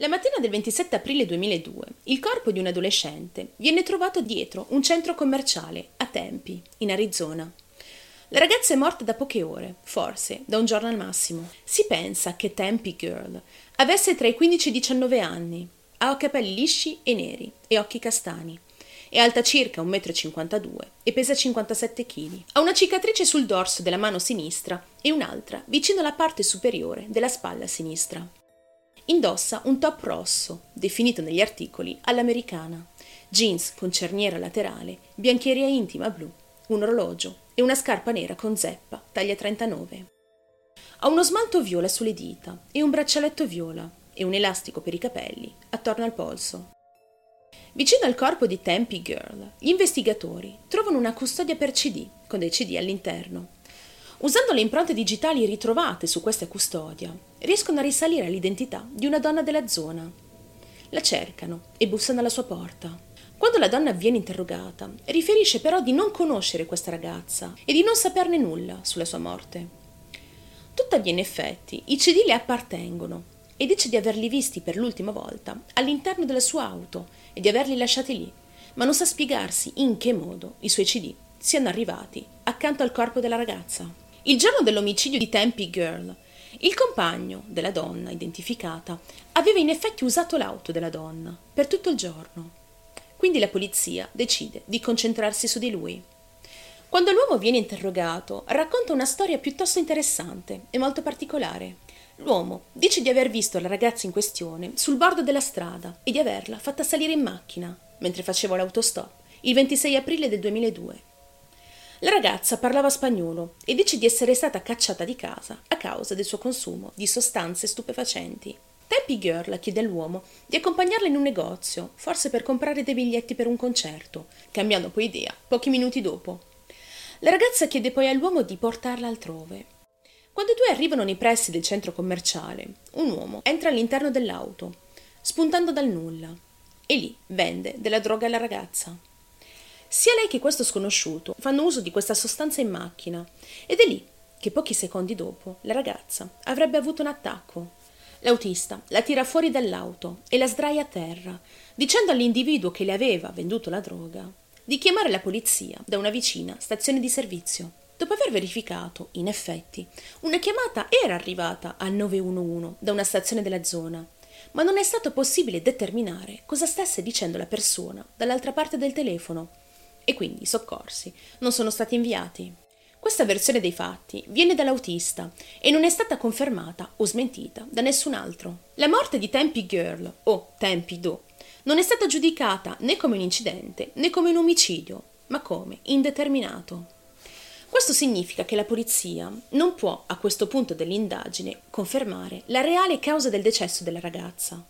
La mattina del 27 aprile 2002 il corpo di un adolescente viene trovato dietro un centro commerciale a Tempe, in Arizona. La ragazza è morta da poche ore, forse da un giorno al massimo. Si pensa che Tempe Girl avesse tra i 15 e i 19 anni, ha capelli lisci e neri e occhi castani. È alta circa 1,52 m e pesa 57 kg. Ha una cicatrice sul dorso della mano sinistra e un'altra vicino alla parte superiore della spalla sinistra. Indossa un top rosso, definito negli articoli all'americana, jeans con cerniera laterale, biancheria intima blu, un orologio e una scarpa nera con zeppa, taglia 39. Ha uno smalto viola sulle dita e un braccialetto viola e un elastico per i capelli attorno al polso. Vicino al corpo di Tempe Girl, gli investigatori trovano una custodia per CD con dei CD all'interno. Usando le impronte digitali ritrovate su questa custodia, riescono a risalire all'identità di una donna della zona. La cercano e bussano alla sua porta. Quando la donna viene interrogata, riferisce però di non conoscere questa ragazza e di non saperne nulla sulla sua morte. Tuttavia, in effetti, i CD le appartengono e dice di averli visti per l'ultima volta all'interno della sua auto e di averli lasciati lì, ma non sa spiegarsi in che modo i suoi CD siano arrivati accanto al corpo della ragazza. Il giorno dell'omicidio di Tempe Girl, il compagno della donna identificata aveva in effetti usato l'auto della donna per tutto il giorno. Quindi la polizia decide di concentrarsi su di lui. Quando l'uomo viene interrogato, racconta una storia piuttosto interessante e molto particolare. L'uomo dice di aver visto la ragazza in questione sul bordo della strada e di averla fatta salire in macchina mentre faceva l'autostop il 26 aprile del 2002. La ragazza parlava spagnolo e dice di essere stata cacciata di casa a causa del suo consumo di sostanze stupefacenti. Tempi Girl chiede all'uomo di accompagnarla in un negozio, forse per comprare dei biglietti per un concerto, cambiando poi idea pochi minuti dopo. La ragazza chiede poi all'uomo di portarla altrove. Quando i due arrivano nei pressi del centro commerciale, un uomo entra all'interno dell'auto, spuntando dal nulla, e lì vende della droga alla ragazza. Sia lei che questo sconosciuto fanno uso di questa sostanza in macchina ed è lì che pochi secondi dopo la ragazza avrebbe avuto un attacco. L'autista la tira fuori dall'auto e la sdraia a terra, dicendo all'individuo che le aveva venduto la droga di chiamare la polizia da una vicina stazione di servizio. Dopo aver verificato, in effetti, una chiamata era arrivata al 911 da una stazione della zona, ma non è stato possibile determinare cosa stesse dicendo la persona dall'altra parte del telefono e quindi i soccorsi non sono stati inviati. Questa versione dei fatti viene dall'autista e non è stata confermata o smentita da nessun altro. La morte di Tempe Girl o Tempe Do non è stata giudicata né come un incidente né come un omicidio, ma come indeterminato. Questo significa che la polizia non può a questo punto dell'indagine confermare la reale causa del decesso della ragazza.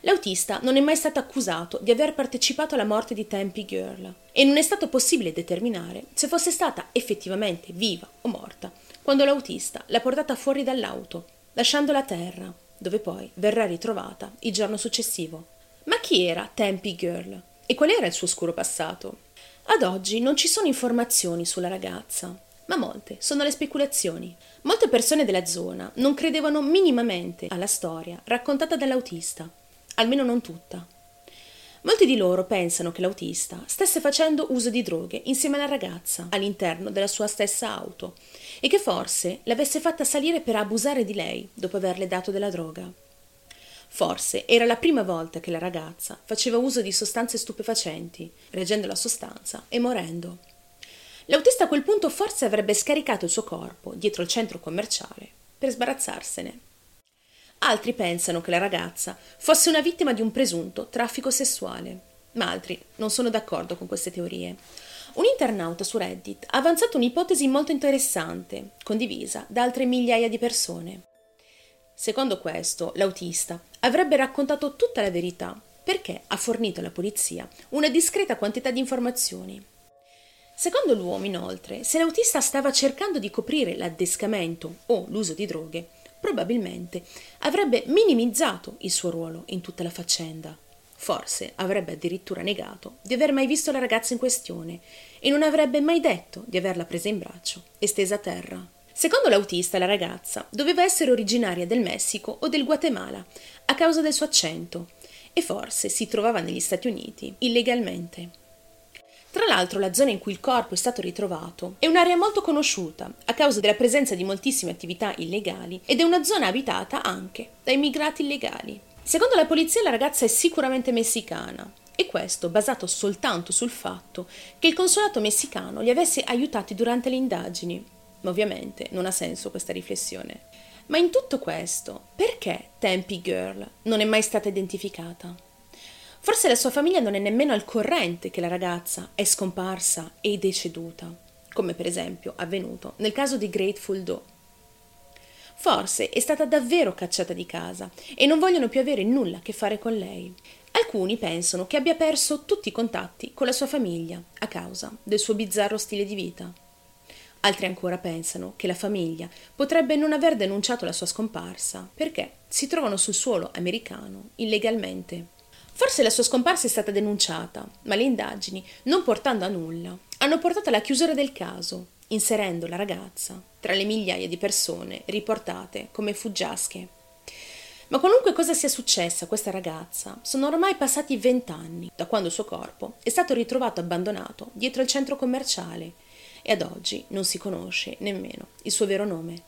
L'autista non è mai stato accusato di aver partecipato alla morte di Tempe Girl e non è stato possibile determinare se fosse stata effettivamente viva o morta quando l'autista l'ha portata fuori dall'auto, lasciandola a terra, dove poi verrà ritrovata il giorno successivo. Ma chi era Tempe Girl e qual era il suo oscuro passato? Ad oggi non ci sono informazioni sulla ragazza, ma molte sono le speculazioni. Molte persone della zona non credevano minimamente alla storia raccontata dall'autista almeno non tutta. Molti di loro pensano che l'autista stesse facendo uso di droghe insieme alla ragazza all'interno della sua stessa auto e che forse l'avesse fatta salire per abusare di lei dopo averle dato della droga. Forse era la prima volta che la ragazza faceva uso di sostanze stupefacenti, reggendo la sostanza e morendo. L'autista a quel punto forse avrebbe scaricato il suo corpo dietro il centro commerciale per sbarazzarsene. Altri pensano che la ragazza fosse una vittima di un presunto traffico sessuale, ma altri non sono d'accordo con queste teorie. Un internauta su Reddit ha avanzato un'ipotesi molto interessante, condivisa da altre migliaia di persone. Secondo questo, l'autista avrebbe raccontato tutta la verità perché ha fornito alla polizia una discreta quantità di informazioni. Secondo l'uomo, inoltre, se l'autista stava cercando di coprire l'addescamento o l'uso di droghe, probabilmente avrebbe minimizzato il suo ruolo in tutta la faccenda. Forse avrebbe addirittura negato di aver mai visto la ragazza in questione e non avrebbe mai detto di averla presa in braccio e stesa a terra. Secondo l'autista, la ragazza doveva essere originaria del Messico o del Guatemala a causa del suo accento e forse si trovava negli Stati Uniti illegalmente. Tra l'altro la zona in cui il corpo è stato ritrovato è un'area molto conosciuta a causa della presenza di moltissime attività illegali ed è una zona abitata anche da immigrati illegali. Secondo la polizia la ragazza è sicuramente messicana e questo basato soltanto sul fatto che il consolato messicano li avesse aiutati durante le indagini. Ma ovviamente non ha senso questa riflessione. Ma in tutto questo, perché Tempe Girl non è mai stata identificata? Forse la sua famiglia non è nemmeno al corrente che la ragazza è scomparsa e deceduta, come per esempio avvenuto nel caso di Grateful Doe. Forse è stata davvero cacciata di casa e non vogliono più avere nulla a che fare con lei. Alcuni pensano che abbia perso tutti i contatti con la sua famiglia a causa del suo bizzarro stile di vita. Altri ancora pensano che la famiglia potrebbe non aver denunciato la sua scomparsa perché si trovano sul suolo americano illegalmente. Forse la sua scomparsa è stata denunciata, ma le indagini, non portando a nulla, hanno portato alla chiusura del caso, inserendo la ragazza tra le migliaia di persone riportate come fuggiasche. Ma qualunque cosa sia successa a questa ragazza, sono ormai passati vent'anni da quando il suo corpo è stato ritrovato abbandonato dietro il centro commerciale e ad oggi non si conosce nemmeno il suo vero nome.